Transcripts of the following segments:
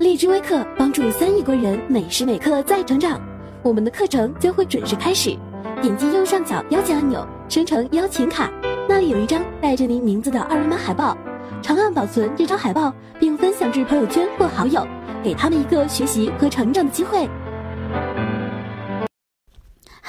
荔枝微课帮助三亿国人每时每刻在成长。我们的课程将会准时开始，点击右上角邀请按钮，生成邀请卡，那里有一张带着您名字的二维码海报，长按保存这张海报，并分享至朋友圈或好友，给他们一个学习和成长的机会。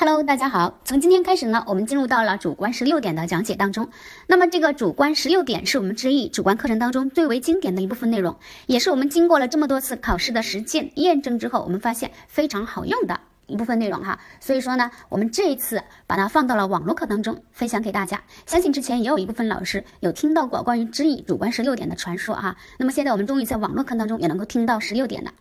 Hello，大家好。从今天开始呢，我们进入到了主观十六点的讲解当中。那么这个主观十六点是我们知易主观课程当中最为经典的一部分内容，也是我们经过了这么多次考试的实践验证之后，我们发现非常好用的一部分内容哈。所以说呢，我们这一次把它放到了网络课当中分享给大家。相信之前也有一部分老师有听到过关于知易主观十六点的传说哈。那么现在我们终于在网络课当中也能够听到十六点了。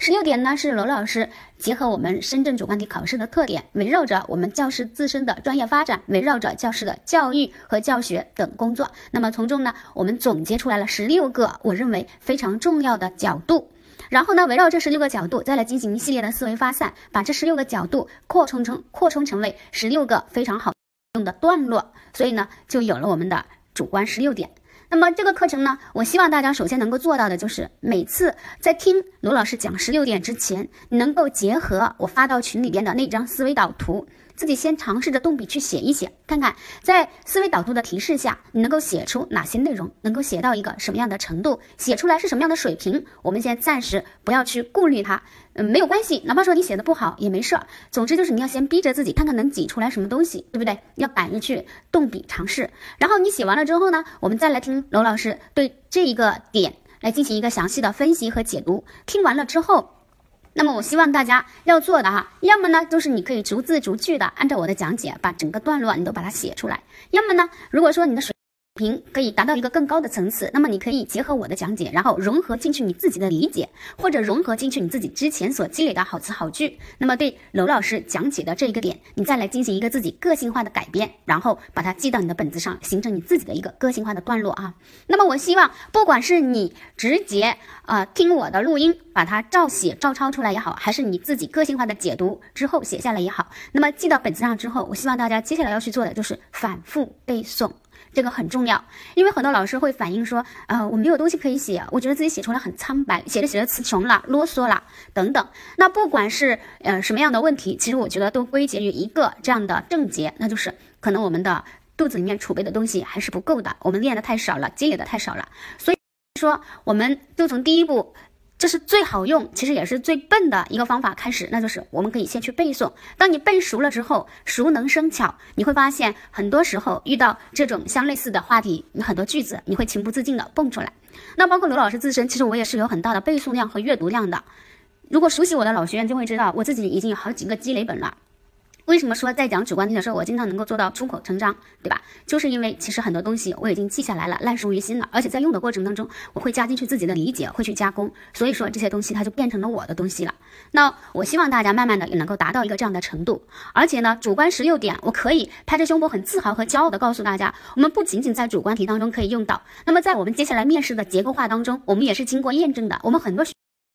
十六点呢，是罗老师结合我们深圳主观题考试的特点，围绕着我们教师自身的专业发展，围绕着教师的教育和教学等工作，那么从中呢，我们总结出来了十六个我认为非常重要的角度，然后呢，围绕这十六个角度再来进行一系列的思维发散，把这十六个角度扩充成扩充成为十六个非常好用的段落，所以呢，就有了我们的主观十六点。那么这个课程呢，我希望大家首先能够做到的就是，每次在听罗老师讲十六点之前，能够结合我发到群里边的那张思维导图。自己先尝试着动笔去写一写，看看在思维导图的提示下，你能够写出哪些内容，能够写到一个什么样的程度，写出来是什么样的水平。我们先暂时不要去顾虑它，嗯，没有关系，哪怕说你写的不好也没事儿。总之就是你要先逼着自己，看看能挤出来什么东西，对不对？要敢于去动笔尝试。然后你写完了之后呢，我们再来听娄老师对这一个点来进行一个详细的分析和解读。听完了之后。那么我希望大家要做的哈，要么呢就是你可以逐字逐句的按照我的讲解，把整个段落你都把它写出来；要么呢，如果说你的水。平可以达到一个更高的层次，那么你可以结合我的讲解，然后融合进去你自己的理解，或者融合进去你自己之前所积累的好词好句。那么对娄老师讲解的这一个点，你再来进行一个自己个性化的改编，然后把它记到你的本子上，形成你自己的一个个性化的段落啊。那么我希望，不管是你直接啊听我的录音，把它照写照抄出来也好，还是你自己个性化的解读之后写下来也好，那么记到本子上之后，我希望大家接下来要去做的就是反复背诵。这个很重要，因为很多老师会反映说，呃，我没有东西可以写，我觉得自己写出来很苍白，写着写着词穷了，啰嗦了，等等。那不管是呃什么样的问题，其实我觉得都归结于一个这样的症结，那就是可能我们的肚子里面储备的东西还是不够的，我们练的太少了，积累的太少了。所以说，我们就从第一步。这是最好用，其实也是最笨的一个方法。开始，那就是我们可以先去背诵。当你背熟了之后，熟能生巧，你会发现很多时候遇到这种相类似的话题，你很多句子你会情不自禁的蹦出来。那包括刘老师自身，其实我也是有很大的背诵量和阅读量的。如果熟悉我的老学员就会知道，我自己已经有好几个积累本了。为什么说在讲主观题的时候，我经常能够做到出口成章，对吧？就是因为其实很多东西我已经记下来了，烂熟于心了，而且在用的过程当中，我会加进去自己的理解，会去加工，所以说这些东西它就变成了我的东西了。那我希望大家慢慢的也能够达到一个这样的程度，而且呢，主观十六点，我可以拍着胸脯很自豪和骄傲的告诉大家，我们不仅仅在主观题当中可以用到，那么在我们接下来面试的结构化当中，我们也是经过验证的，我们很多。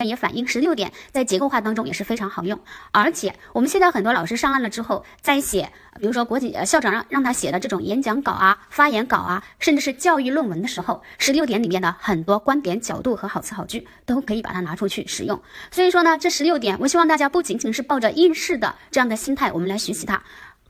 也反映十六点在结构化当中也是非常好用，而且我们现在很多老师上岸了之后，在写，比如说国际校长让让他写的这种演讲稿啊、发言稿啊，甚至是教育论文的时候，十六点里面的很多观点、角度和好词好句都可以把它拿出去使用。所以说呢，这十六点，我希望大家不仅仅是抱着应试的这样的心态，我们来学习它，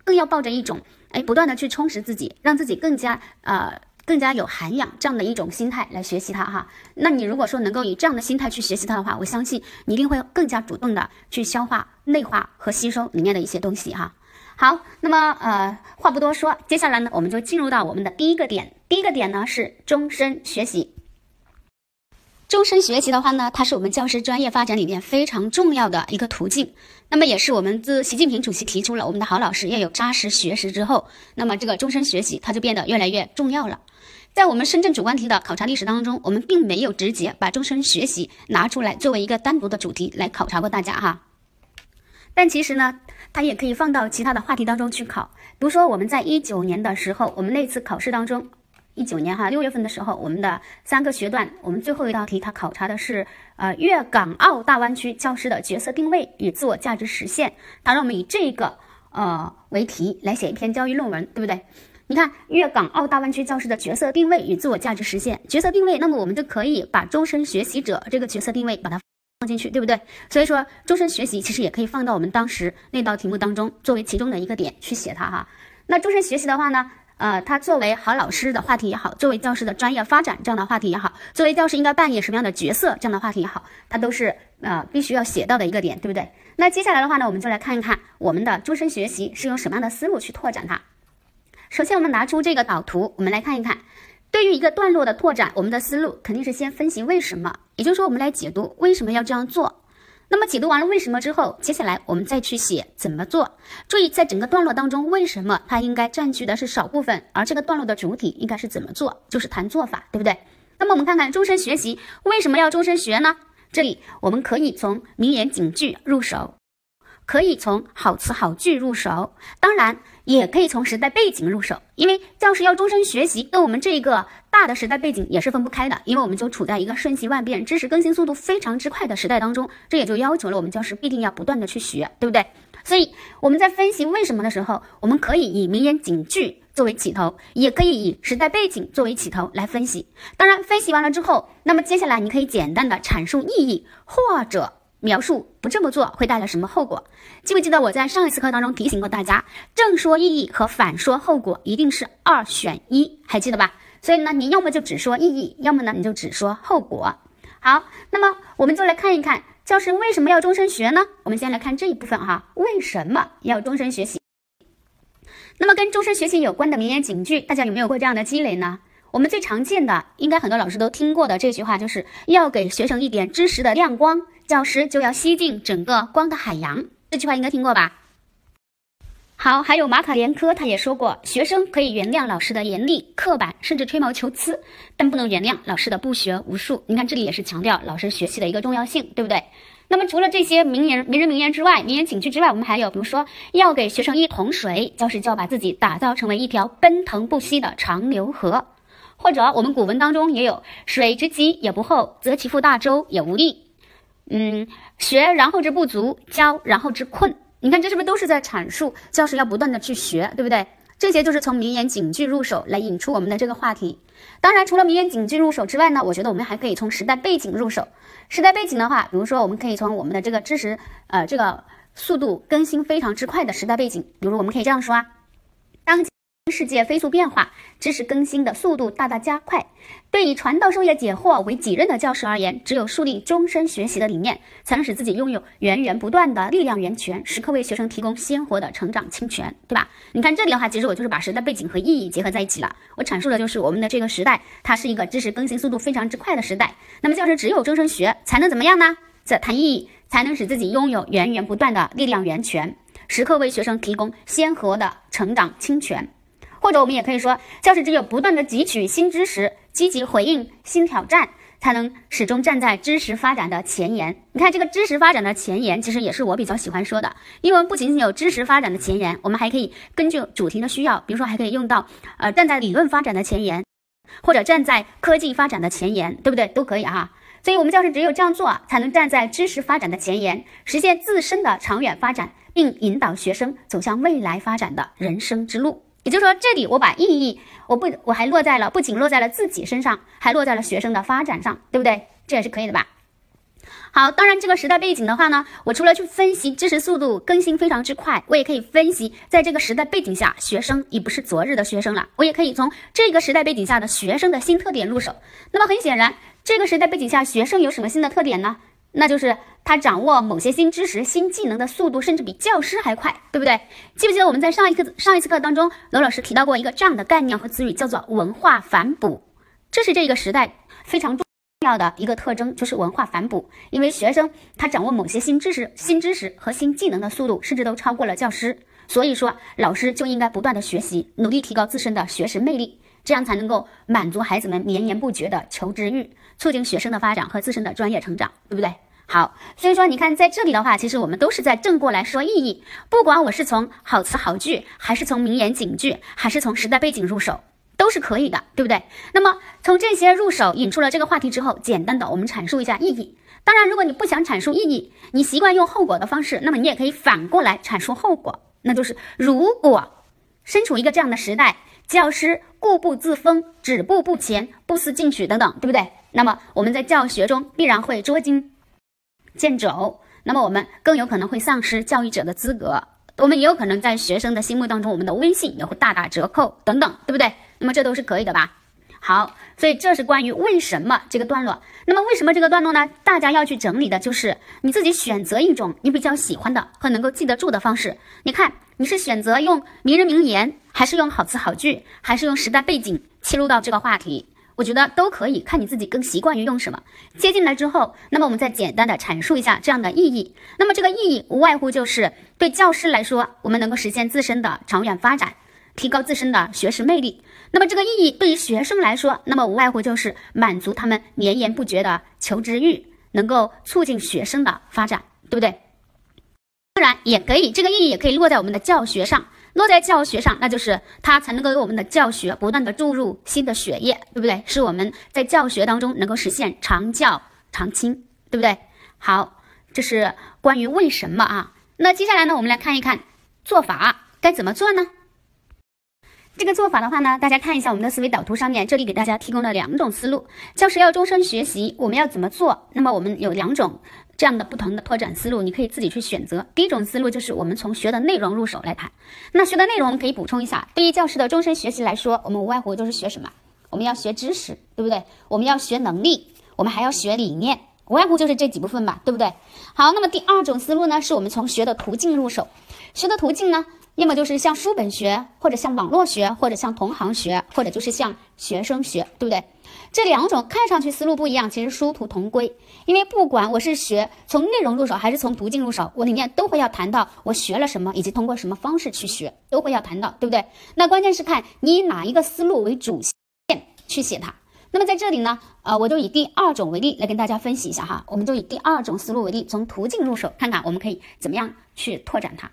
更要抱着一种哎，不断的去充实自己，让自己更加呃。更加有涵养这样的一种心态来学习它哈，那你如果说能够以这样的心态去学习它的话，我相信你一定会更加主动的去消化、内化和吸收里面的一些东西哈。好，那么呃话不多说，接下来呢我们就进入到我们的第一个点，第一个点呢是终身学习。终身学习的话呢，它是我们教师专业发展里面非常重要的一个途径。那么也是我们自习近平主席提出了我们的好老师要有扎实学识之后，那么这个终身学习它就变得越来越重要了。在我们深圳主观题的考察历史当中，我们并没有直接把终身学习拿出来作为一个单独的主题来考察过大家哈。但其实呢，它也可以放到其他的话题当中去考。比如说我们在一九年的时候，我们那次考试当中。一九年哈六月份的时候，我们的三个学段，我们最后一道题，它考察的是呃粤港澳大湾区教师的角色定位与自我价值实现。它让我们以这个呃为题来写一篇教育论文，对不对？你看粤港澳大湾区教师的角色定位与自我价值实现，角色定位，那么我们就可以把终身学习者这个角色定位把它放进去，对不对？所以说，终身学习其实也可以放到我们当时那道题目当中，作为其中的一个点去写它哈。那终身学习的话呢，呃，它作为好老师的话题也好，作为教师的专业发展这样的话题也好，作为教师应该扮演什么样的角色这样的话题也好，它都是呃必须要写到的一个点，对不对？那接下来的话呢，我们就来看一看我们的终身学习是用什么样的思路去拓展它。首先，我们拿出这个导图，我们来看一看。对于一个段落的拓展，我们的思路肯定是先分析为什么，也就是说，我们来解读为什么要这样做。那么解读完了为什么之后，接下来我们再去写怎么做。注意，在整个段落当中，为什么它应该占据的是少部分，而这个段落的主体应该是怎么做，就是谈做法，对不对？那么我们看看终身学习为什么要终身学呢？这里我们可以从名言警句入手。可以从好词好句入手，当然也可以从时代背景入手，因为教师要终身学习，跟我们这个大的时代背景也是分不开的，因为我们就处在一个瞬息万变、知识更新速度非常之快的时代当中，这也就要求了我们教师必定要不断的去学，对不对？所以我们在分析为什么的时候，我们可以以名言警句作为起头，也可以以时代背景作为起头来分析。当然，分析完了之后，那么接下来你可以简单的阐述意义，或者。描述不这么做会带来什么后果？记不记得我在上一次课当中提醒过大家，正说意义和反说后果一定是二选一，还记得吧？所以呢，你要么就只说意义，要么呢你就只说后果。好，那么我们就来看一看教师为什么要终身学呢？我们先来看这一部分哈，为什么要终身学习？那么跟终身学习有关的名言警句，大家有没有过这样的积累呢？我们最常见的，应该很多老师都听过的这句话，就是要给学生一点知识的亮光。教师就要吸进整个光的海洋，这句话应该听过吧？好，还有马卡连科他也说过，学生可以原谅老师的严厉、刻板，甚至吹毛求疵，但不能原谅老师的不学无术。你看这里也是强调老师学习的一个重要性，对不对？那么除了这些名言、名人名言之外，名言警句之外，我们还有，比如说要给学生一桶水，教师就要把自己打造成为一条奔腾不息的长流河，或者我们古文当中也有“水之急也不厚，则其覆大舟也无力”。嗯，学然后之不足，教然后之困。你看，这是不是都是在阐述教师要不断的去学，对不对？这些就是从名言警句入手来引出我们的这个话题。当然，除了名言警句入手之外呢，我觉得我们还可以从时代背景入手。时代背景的话，比如说我们可以从我们的这个知识，呃，这个速度更新非常之快的时代背景，比如我们可以这样说啊，世界飞速变化，知识更新的速度大大加快。对以传道授业解惑为己任的教师而言，只有树立终身学习的理念，才能使自己拥有源源不断的力量源泉，时刻为学生提供鲜活的成长清泉，对吧？你看这里的话，其实我就是把时代背景和意义结合在一起了。我阐述的就是我们的这个时代，它是一个知识更新速度非常之快的时代。那么教师只有终身学，才能怎么样呢？这谈意义，才能使自己拥有源源不断的力量源泉，时刻为学生提供鲜活的成长清泉。或者我们也可以说，教师只有不断的汲取新知识，积极回应新挑战，才能始终站在知识发展的前沿。你看，这个知识发展的前沿，其实也是我比较喜欢说的，因为不仅仅有知识发展的前沿，我们还可以根据主题的需要，比如说还可以用到，呃，站在理论发展的前沿，或者站在科技发展的前沿，对不对？都可以啊。所以，我们教师只有这样做，才能站在知识发展的前沿，实现自身的长远发展，并引导学生走向未来发展的人生之路。也就是说，这里我把意义，我不我还落在了，不仅落在了自己身上，还落在了学生的发展上，对不对？这也是可以的吧？好，当然这个时代背景的话呢，我除了去分析知识速度更新非常之快，我也可以分析在这个时代背景下，学生已不是昨日的学生了。我也可以从这个时代背景下的学生的新特点入手。那么很显然，这个时代背景下学生有什么新的特点呢？那就是他掌握某些新知识、新技能的速度，甚至比教师还快，对不对？记不记得我们在上一课、上一次课当中，罗老师提到过一个这样的概念和词语，叫做文化反哺。这是这个时代非常重要的一个特征，就是文化反哺。因为学生他掌握某些新知识、新知识和新技能的速度，甚至都超过了教师。所以说，老师就应该不断的学习，努力提高自身的学识魅力，这样才能够满足孩子们绵延不绝的求知欲。促进学生的发展和自身的专业成长，对不对？好，所以说你看在这里的话，其实我们都是在正过来说意义。不管我是从好词好句，还是从名言警句，还是从时代背景入手，都是可以的，对不对？那么从这些入手引出了这个话题之后，简单的我们阐述一下意义。当然，如果你不想阐述意义，你习惯用后果的方式，那么你也可以反过来阐述后果，那就是如果身处一个这样的时代。教师固步自封、止步不前、不思进取等等，对不对？那么我们在教学中必然会捉襟见肘，那么我们更有可能会丧失教育者的资格，我们也有可能在学生的心目当中，我们的威信也会大打折扣等等，对不对？那么这都是可以的吧？好，所以这是关于为什么这个段落。那么为什么这个段落呢？大家要去整理的就是你自己选择一种你比较喜欢的和能够记得住的方式。你看，你是选择用名人名言，还是用好词好句，还是用时代背景切入到这个话题？我觉得都可以，看你自己更习惯于用什么。接进来之后，那么我们再简单的阐述一下这样的意义。那么这个意义无外乎就是对教师来说，我们能够实现自身的长远发展，提高自身的学识魅力。那么这个意义对于学生来说，那么无外乎就是满足他们绵延不绝的求知欲，能够促进学生的发展，对不对？当然也可以，这个意义也可以落在我们的教学上，落在教学上，那就是它才能够为我们的教学不断的注入新的血液，对不对？是我们在教学当中能够实现长教长青，对不对？好，这是关于为什么啊？那接下来呢，我们来看一看做法该怎么做呢？这个做法的话呢，大家看一下我们的思维导图上面，这里给大家提供了两种思路。教师要终身学习，我们要怎么做？那么我们有两种这样的不同的拓展思路，你可以自己去选择。第一种思路就是我们从学的内容入手来谈。那学的内容我们可以补充一下，对于教师的终身学习来说，我们无外乎就是学什么？我们要学知识，对不对？我们要学能力，我们还要学理念，无外乎就是这几部分吧，对不对？好，那么第二种思路呢，是我们从学的途径入手。学的途径呢？要么就是像书本学，或者像网络学，或者像同行学，或者就是像学生学，对不对？这两种看上去思路不一样，其实殊途同归。因为不管我是学从内容入手，还是从途径入手，我里面都会要谈到我学了什么，以及通过什么方式去学，都会要谈到，对不对？那关键是看你以哪一个思路为主线去写它。那么在这里呢，呃，我就以第二种为例来跟大家分析一下哈。我们就以第二种思路为例，从途径入手，看看我们可以怎么样去拓展它。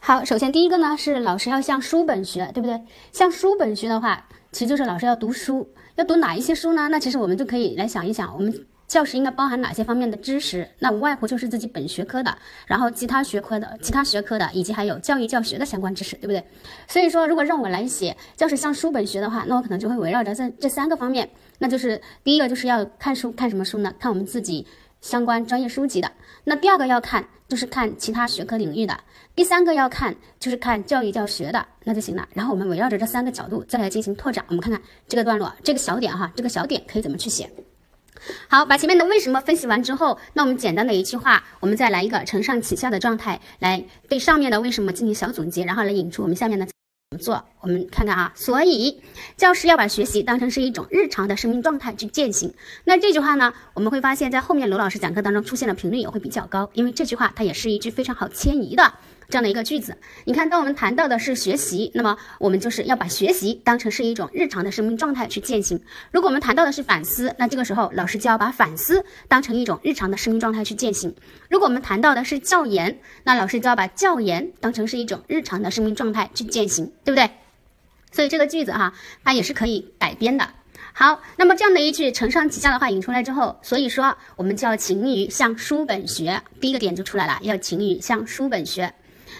好，首先第一个呢是老师要向书本学，对不对？向书本学的话，其实就是老师要读书，要读哪一些书呢？那其实我们就可以来想一想，我们教师应该包含哪些方面的知识？那无外乎就是自己本学科的，然后其他学科的、其他学科的，以及还有教育教学的相关知识，对不对？所以说，如果让我来写教师向书本学的话，那我可能就会围绕着这这三个方面，那就是第一个就是要看书，看什么书呢？看我们自己。相关专业书籍的，那第二个要看就是看其他学科领域的，第三个要看就是看教育教学的，那就行了。然后我们围绕着这三个角度再来进行拓展。我们看看这个段落这个小点哈，这个小点可以怎么去写？好，把前面的为什么分析完之后，那我们简单的一句话，我们再来一个承上启下的状态，来对上面的为什么进行小总结，然后来引出我们下面的。怎么做？我们看看啊。所以，教师要把学习当成是一种日常的生命状态去践行。那这句话呢，我们会发现在后面罗老师讲课当中出现的频率也会比较高，因为这句话它也是一句非常好迁移的。这样的一个句子，你看，当我们谈到的是学习，那么我们就是要把学习当成是一种日常的生命状态去践行。如果我们谈到的是反思，那这个时候老师就要把反思当成一种日常的生命状态去践行。如果我们谈到的是教研，那老师就要把教研当成是一种日常的生命状态去践行，对不对？所以这个句子哈，它也是可以改编的。好，那么这样的一句承上启下的话引出来之后，所以说我们就要勤于向书本学，第一个点就出来了，要勤于向书本学。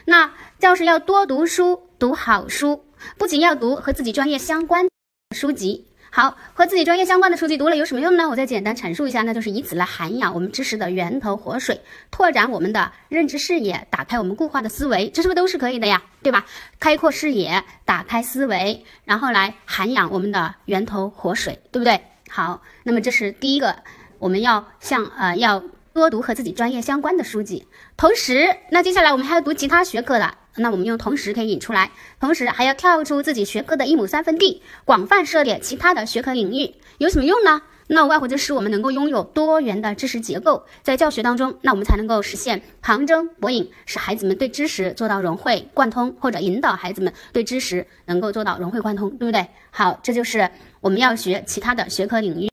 那教师要多读书，读好书，不仅要读和自己专业相关书籍。好，和自己专业相关的书籍读了有什么用呢？我再简单阐述一下，那就是以此来涵养我们知识的源头活水，拓展我们的认知视野，打开我们固化的思维，这是不是都是可以的呀？对吧？开阔视野，打开思维，然后来涵养我们的源头活水，对不对？好，那么这是第一个，我们要向呃要。多读和自己专业相关的书籍，同时，那接下来我们还要读其他学科的，那我们用同时可以引出来，同时还要跳出自己学科的一亩三分地，广泛涉猎其他的学科领域，有什么用呢？那外乎就是我们能够拥有多元的知识结构，在教学当中，那我们才能够实现旁征博引，使孩子们对知识做到融会贯通，或者引导孩子们对知识能够做到融会贯通，对不对？好，这就是我们要学其他的学科领域，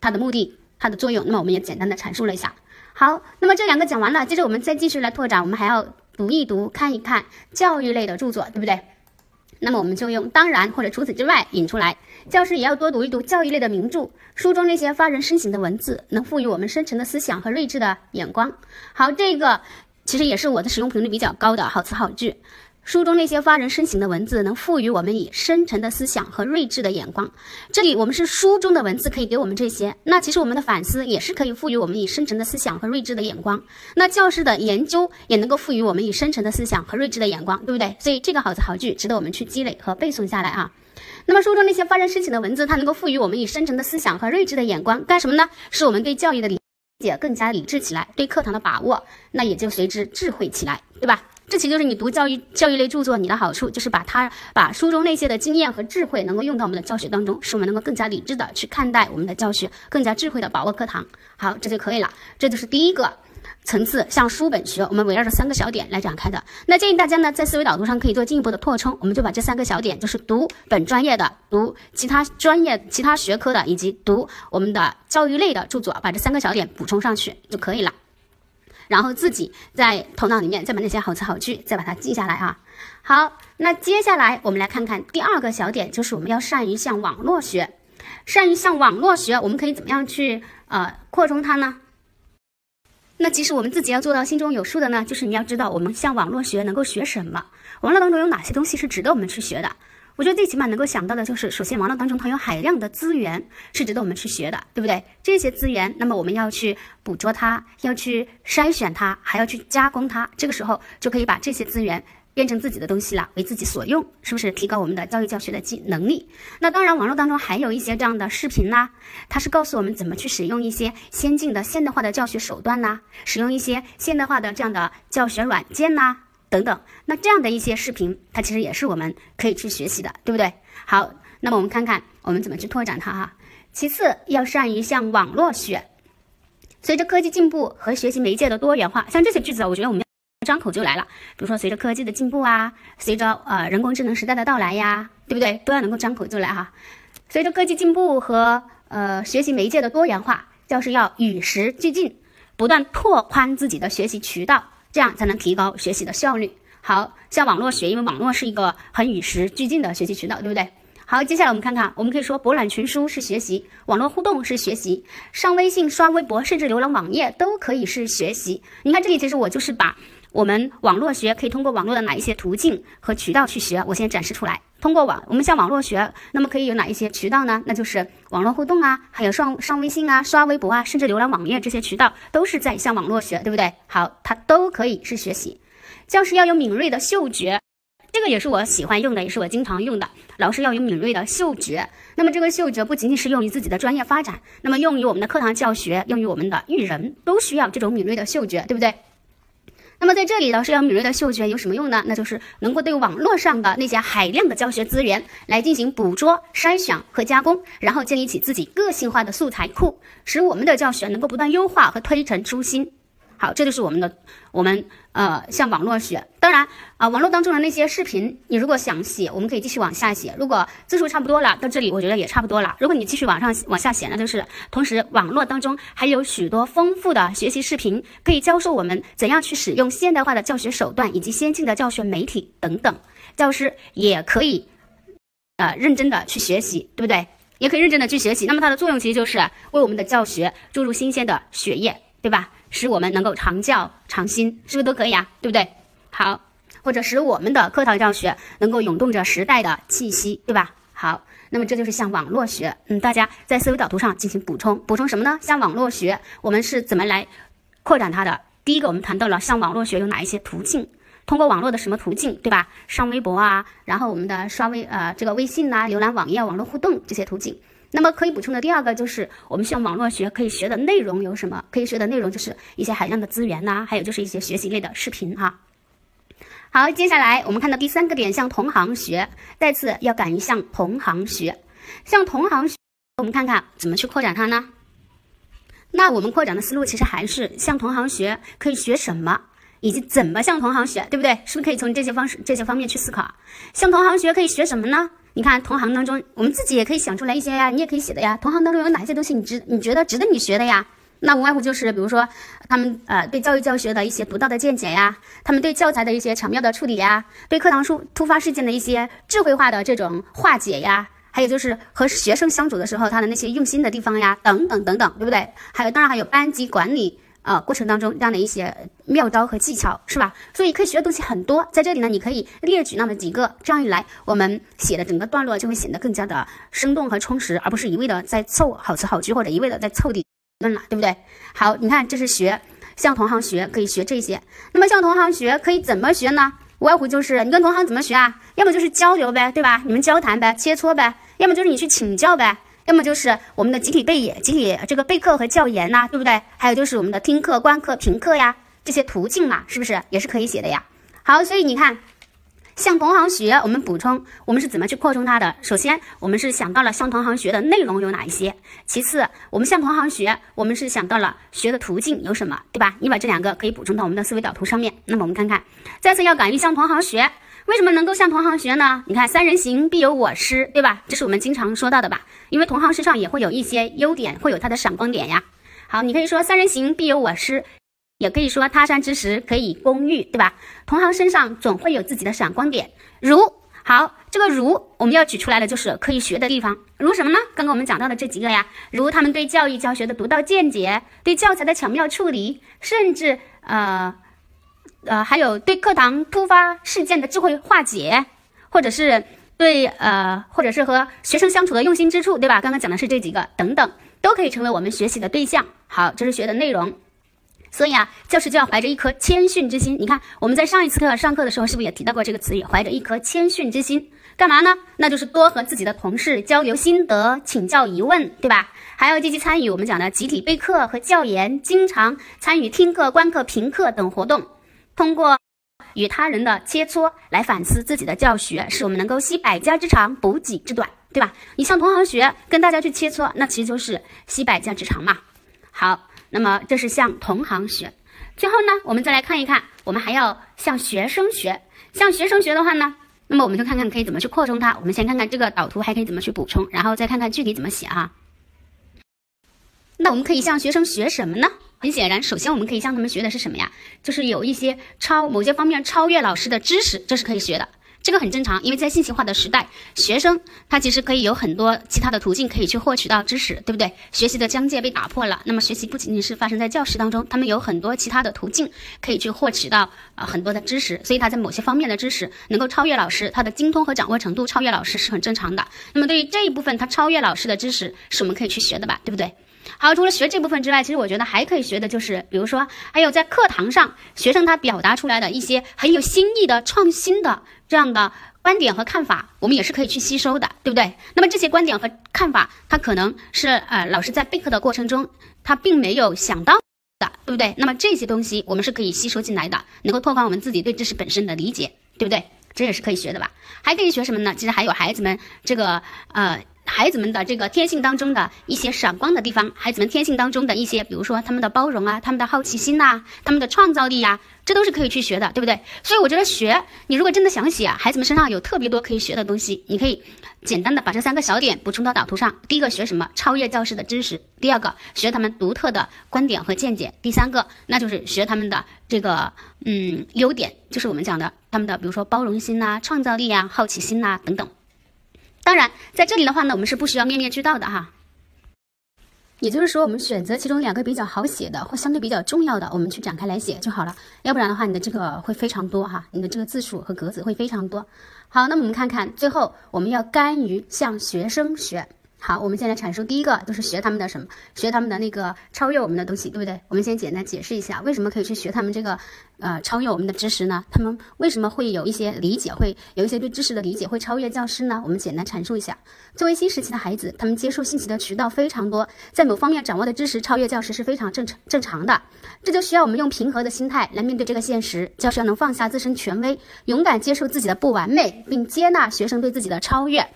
它的目的。它的作用，那么我们也简单的阐述了一下。好，那么这两个讲完了，接着我们再继续来拓展，我们还要读一读、看一看教育类的著作，对不对？那么我们就用当然或者除此之外引出来，教师也要多读一读教育类的名著，书中那些发人深省的文字，能赋予我们深沉的思想和睿智的眼光。好，这个其实也是我的使用频率比较高的好词好句。书中那些发人深省的文字，能赋予我们以深沉的思想和睿智的眼光。这里我们是书中的文字可以给我们这些，那其实我们的反思也是可以赋予我们以深沉的思想和睿智的眼光。那教师的研究也能够赋予我们以深沉的思想和睿智的眼光，对不对？所以这个好词好句值得我们去积累和背诵下来啊。那么书中那些发人深省的文字，它能够赋予我们以深沉的思想和睿智的眼光，干什么呢？是我们对教育的理解更加理智起来，对课堂的把握那也就随之智慧起来，对吧？这其实就是你读教育教育类著作，你的好处就是把它把书中那些的经验和智慧能够用到我们的教学当中，使我们能够更加理智的去看待我们的教学，更加智慧的把握课堂。好，这就可以了。这就是第一个层次，向书本学，我们围绕着三个小点来展开的。那建议大家呢，在思维导图上可以做进一步的扩充，我们就把这三个小点，就是读本专业的、读其他专业、其他学科的，以及读我们的教育类的著作，把这三个小点补充上去就可以了。然后自己在头脑里面再把那些好词好句再把它记下来啊。好，那接下来我们来看看第二个小点，就是我们要善于向网络学。善于向网络学，我们可以怎么样去呃扩充它呢？那其实我们自己要做到心中有数的呢，就是你要知道我们向网络学能够学什么，网络当中有哪些东西是值得我们去学的。我觉得最起码能够想到的就是，首先网络当中它有海量的资源是值得我们去学的，对不对？这些资源，那么我们要去捕捉它，要去筛选它，还要去加工它。这个时候就可以把这些资源变成自己的东西了，为自己所用，是不是提高我们的教育教学的技能力？那当然，网络当中还有一些这样的视频呐，它是告诉我们怎么去使用一些先进的现代化的教学手段呐，使用一些现代化的这样的教学软件呐。等等，那这样的一些视频，它其实也是我们可以去学习的，对不对？好，那么我们看看我们怎么去拓展它哈。其次，要善于向网络学。随着科技进步和学习媒介的多元化，像这些句子啊，我觉得我们张口就来了。比如说，随着科技的进步啊，随着呃人工智能时代的到来呀，对不对？都要能够张口就来哈。随着科技进步和呃学习媒介的多元化，教师要与时俱进，不断拓宽自己的学习渠道。这样才能提高学习的效率。好像网络学，因为网络是一个很与时俱进的学习渠道，对不对？好，接下来我们看看，我们可以说博览群书是学习，网络互动是学习，上微信、刷微博，甚至浏览网页都可以是学习。你看这里，其实我就是把我们网络学可以通过网络的哪一些途径和渠道去学，我先展示出来。通过网，我们向网络学，那么可以有哪一些渠道呢？那就是网络互动啊，还有上上微信啊、刷微博啊，甚至浏览网页这些渠道，都是在向网络学，对不对？好，它都可以是学习。教师要有敏锐的嗅觉，这个也是我喜欢用的，也是我经常用的。老师要有敏锐的嗅觉，那么这个嗅觉不仅仅是用于自己的专业发展，那么用于我们的课堂教学，用于我们的育人，都需要这种敏锐的嗅觉，对不对？那么在这里，老师要敏锐的嗅觉有什么用呢？那就是能够对网络上的那些海量的教学资源来进行捕捉、筛选和加工，然后建立起自己个性化的素材库，使我们的教学能够不断优化和推陈出新。好，这就是我们的，我们呃向网络学。当然啊，网络当中的那些视频，你如果想写，我们可以继续往下写。如果字数差不多了，到这里我觉得也差不多了。如果你继续往上往下写，那就是同时网络当中还有许多丰富的学习视频，可以教授我们怎样去使用现代化的教学手段以及先进的教学媒体等等。教师也可以呃认真的去学习，对不对？也可以认真的去学习。那么它的作用其实就是为我们的教学注入新鲜的血液，对吧？使我们能够常教常新，是不是都可以啊？对不对？好，或者使我们的课堂教学能够涌动着时代的气息，对吧？好，那么这就是向网络学。嗯，大家在思维导图上进行补充，补充什么呢？向网络学，我们是怎么来扩展它的？第一个，我们谈到了向网络学有哪一些途径？通过网络的什么途径，对吧？上微博啊，然后我们的刷微呃这个微信呐，浏览网页、网络互动这些途径。那么可以补充的第二个就是，我们向网络学可以学的内容有什么？可以学的内容就是一些海量的资源呐，还有就是一些学习类的视频哈。好，接下来我们看到第三个点，向同行学，再次要敢于向同行学。向同行学，我们看看怎么去扩展它呢？那我们扩展的思路其实还是向同行学可以学什么，以及怎么向同行学，对不对？是不是可以从这些方式、这些方面去思考？向同行学可以学什么呢？你看同行当中，我们自己也可以想出来一些呀，你也可以写的呀。同行当中有哪些东西你值你觉得值得你学的呀？那无外乎就是比如说他们呃对教育教学的一些独到的见解呀，他们对教材的一些巧妙的处理呀，对课堂书突发事件的一些智慧化的这种化解呀，还有就是和学生相处的时候他的那些用心的地方呀，等等等等，对不对？还有当然还有班级管理啊过程当中这样的一些妙招和技巧，是吧？所以可以学的东西很多，在这里呢，你可以列举那么几个，这样一来，我们写的整个段落就会显得更加的生动和充实，而不是一味的在凑好词好句或者一味的在凑理论了，对不对？好，你看这是学向同行学，可以学这些。那么向同行学可以怎么学呢？无外乎就是你跟同行怎么学啊？要么就是交流呗，对吧？你们交谈呗，切磋呗；要么就是你去请教呗。要么就是我们的集体备演、集体这个备课和教研呐，对不对？还有就是我们的听课、观课、评课呀，这些途径嘛，是不是也是可以写的呀？好，所以你看，向同行学，我们补充，我们是怎么去扩充它的？首先，我们是想到了向同行学的内容有哪一些；其次，我们向同行学，我们是想到了学的途径有什么，对吧？你把这两个可以补充到我们的思维导图上面。那么我们看看，再次要敢于向同行学。为什么能够向同行学呢？你看，三人行必有我师，对吧？这是我们经常说到的吧？因为同行身上也会有一些优点，会有它的闪光点呀。好，你可以说三人行必有我师，也可以说他山之石可以攻玉，对吧？同行身上总会有自己的闪光点。如好，这个如我们要举出来的就是可以学的地方。如什么呢？刚刚我们讲到的这几个呀，如他们对教育教学的独到见解，对教材的巧妙处理，甚至呃。呃，还有对课堂突发事件的智慧化解，或者是对呃，或者是和学生相处的用心之处，对吧？刚刚讲的是这几个等等，都可以成为我们学习的对象。好，这是学的内容。所以啊，教师就要怀着一颗谦逊之心。你看，我们在上一次课上课的时候，是不是也提到过这个词语？怀着一颗谦逊之心，干嘛呢？那就是多和自己的同事交流心得，请教疑问，对吧？还要积极参与我们讲的集体备课和教研，经常参与听课、观课、评课等活动。通过与他人的切磋来反思自己的教学，使我们能够吸百家之长，补己之短，对吧？你向同行学，跟大家去切磋，那其实就是吸百家之长嘛。好，那么这是向同行学。最后呢，我们再来看一看，我们还要向学生学。向学生学的话呢，那么我们就看看可以怎么去扩充它。我们先看看这个导图还可以怎么去补充，然后再看看具体怎么写哈。那我们可以向学生学什么呢？很显然，首先我们可以向他们学的是什么呀？就是有一些超某些方面超越老师的知识，这是可以学的。这个很正常，因为在信息化的时代，学生他其实可以有很多其他的途径可以去获取到知识，对不对？学习的疆界被打破了，那么学习不仅仅是发生在教室当中，他们有很多其他的途径可以去获取到啊很多的知识，所以他在某些方面的知识能够超越老师，他的精通和掌握程度超越老师是很正常的。那么对于这一部分他超越老师的知识，是我们可以去学的吧，对不对？好，除了学这部分之外，其实我觉得还可以学的就是，比如说，还有在课堂上，学生他表达出来的一些很有新意的、创新的这样的观点和看法，我们也是可以去吸收的，对不对？那么这些观点和看法，他可能是呃老师在备课的过程中，他并没有想到的，对不对？那么这些东西我们是可以吸收进来的，能够拓宽我们自己对知识本身的理解，对不对？这也是可以学的吧？还可以学什么呢？其实还有孩子们这个呃。孩子们的这个天性当中的一些闪光的地方，孩子们天性当中的一些，比如说他们的包容啊，他们的好奇心呐，他们的创造力呀，这都是可以去学的，对不对？所以我觉得学，你如果真的想写啊，孩子们身上有特别多可以学的东西，你可以简单的把这三个小点补充到导图上。第一个学什么？超越教师的知识。第二个学他们独特的观点和见解。第三个那就是学他们的这个嗯优点，就是我们讲的他们的比如说包容心呐、创造力呀、好奇心呐等等。当然，在这里的话呢，我们是不需要面面俱到的哈。也就是说，我们选择其中两个比较好写的或相对比较重要的，我们去展开来写就好了。要不然的话，你的这个会非常多哈，你的这个字数和格子会非常多。好，那么我们看看，最后我们要甘于向学生学。好，我们先来阐述第一个，就是学他们的什么？学他们的那个超越我们的东西，对不对？我们先简单解释一下，为什么可以去学他们这个，呃，超越我们的知识呢？他们为什么会有一些理解，会有一些对知识的理解会超越教师呢？我们简单阐述一下。作为新时期的孩子，他们接受信息的渠道非常多，在某方面掌握的知识超越教师是非常正常正常的。这就需要我们用平和的心态来面对这个现实。教师要能放下自身权威，勇敢接受自己的不完美，并接纳学生对自己的超越。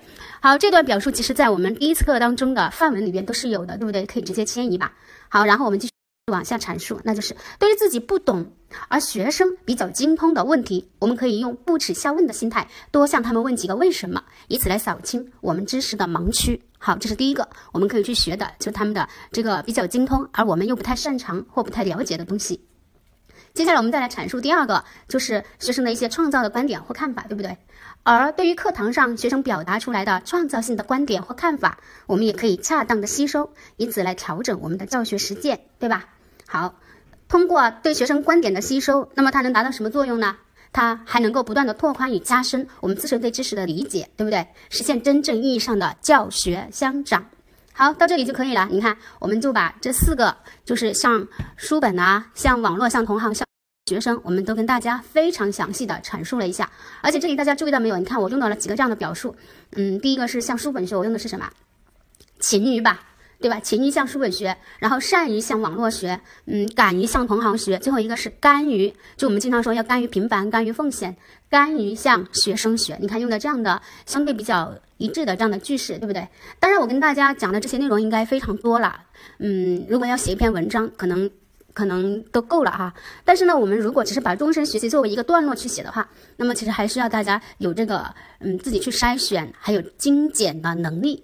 好，这段表述其实在我们第一次课当中的范文里边都是有的，对不对？可以直接迁移吧。好，然后我们继续往下阐述，那就是对于自己不懂而学生比较精通的问题，我们可以用不耻下问的心态，多向他们问几个为什么，以此来扫清我们知识的盲区。好，这是第一个我们可以去学的，就是他们的这个比较精通而我们又不太擅长或不太了解的东西。接下来我们再来阐述第二个，就是学生的一些创造的观点或看法，对不对？而对于课堂上学生表达出来的创造性的观点或看法，我们也可以恰当的吸收，以此来调整我们的教学实践，对吧？好，通过对学生观点的吸收，那么它能达到什么作用呢？它还能够不断的拓宽与加深我们自身对知识的理解，对不对？实现真正意义上的教学相长。好，到这里就可以了。你看，我们就把这四个，就是像书本啊，像网络，像同行，像学生，我们都跟大家非常详细的阐述了一下。而且这里大家注意到没有？你看我用到了几个这样的表述。嗯，第一个是像书本学，我用的是什么？勤于吧。对吧？勤于向书本学，然后善于向网络学，嗯，敢于向同行学。最后一个是甘于，就我们经常说要甘于平凡，甘于奉献，甘于向学生学。你看用的这样的相对比较一致的这样的句式，对不对？当然，我跟大家讲的这些内容应该非常多了，嗯，如果要写一篇文章，可能可能都够了哈。但是呢，我们如果只是把终身学习作为一个段落去写的话，那么其实还需要大家有这个嗯自己去筛选，还有精简的能力。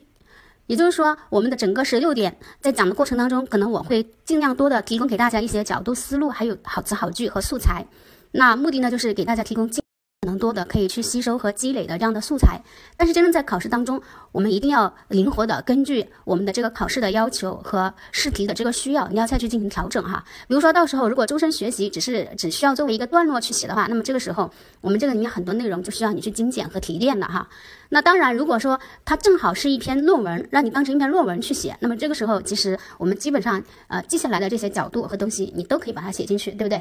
也就是说，我们的整个十六点在讲的过程当中，可能我会尽量多的提供给大家一些角度、思路，还有好词好句和素材。那目的呢，就是给大家提供。可能多的可以去吸收和积累的这样的素材，但是真正在考试当中，我们一定要灵活的根据我们的这个考试的要求和试题的这个需要，你要再去进行调整哈。比如说到时候如果终身学习只是只需要作为一个段落去写的话，那么这个时候我们这个里面很多内容就需要你去精简和提炼了哈。那当然，如果说它正好是一篇论文，让你当成一篇论文去写，那么这个时候其实我们基本上呃记下来的这些角度和东西，你都可以把它写进去，对不对？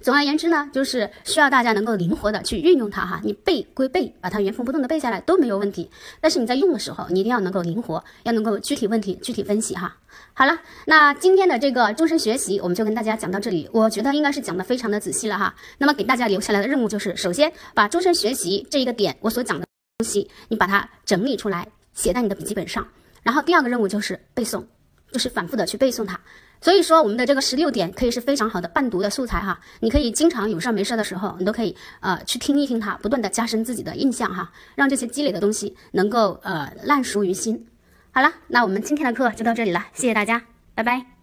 总而言之呢，就是需要大家能够灵活的去运用它哈。你背归背，把它原封不动的背下来都没有问题。但是你在用的时候，你一定要能够灵活，要能够具体问题具体分析哈。好了，那今天的这个终身学习，我们就跟大家讲到这里。我觉得应该是讲的非常的仔细了哈。那么给大家留下来的任务就是，首先把终身学习这一个点我所讲的东西，你把它整理出来，写在你的笔记本上。然后第二个任务就是背诵，就是反复的去背诵它。所以说，我们的这个十六点可以是非常好的伴读的素材哈，你可以经常有事没事的时候，你都可以呃去听一听它，不断的加深自己的印象哈，让这些积累的东西能够呃烂熟于心。好了，那我们今天的课就到这里了，谢谢大家，拜拜。